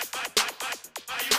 Are you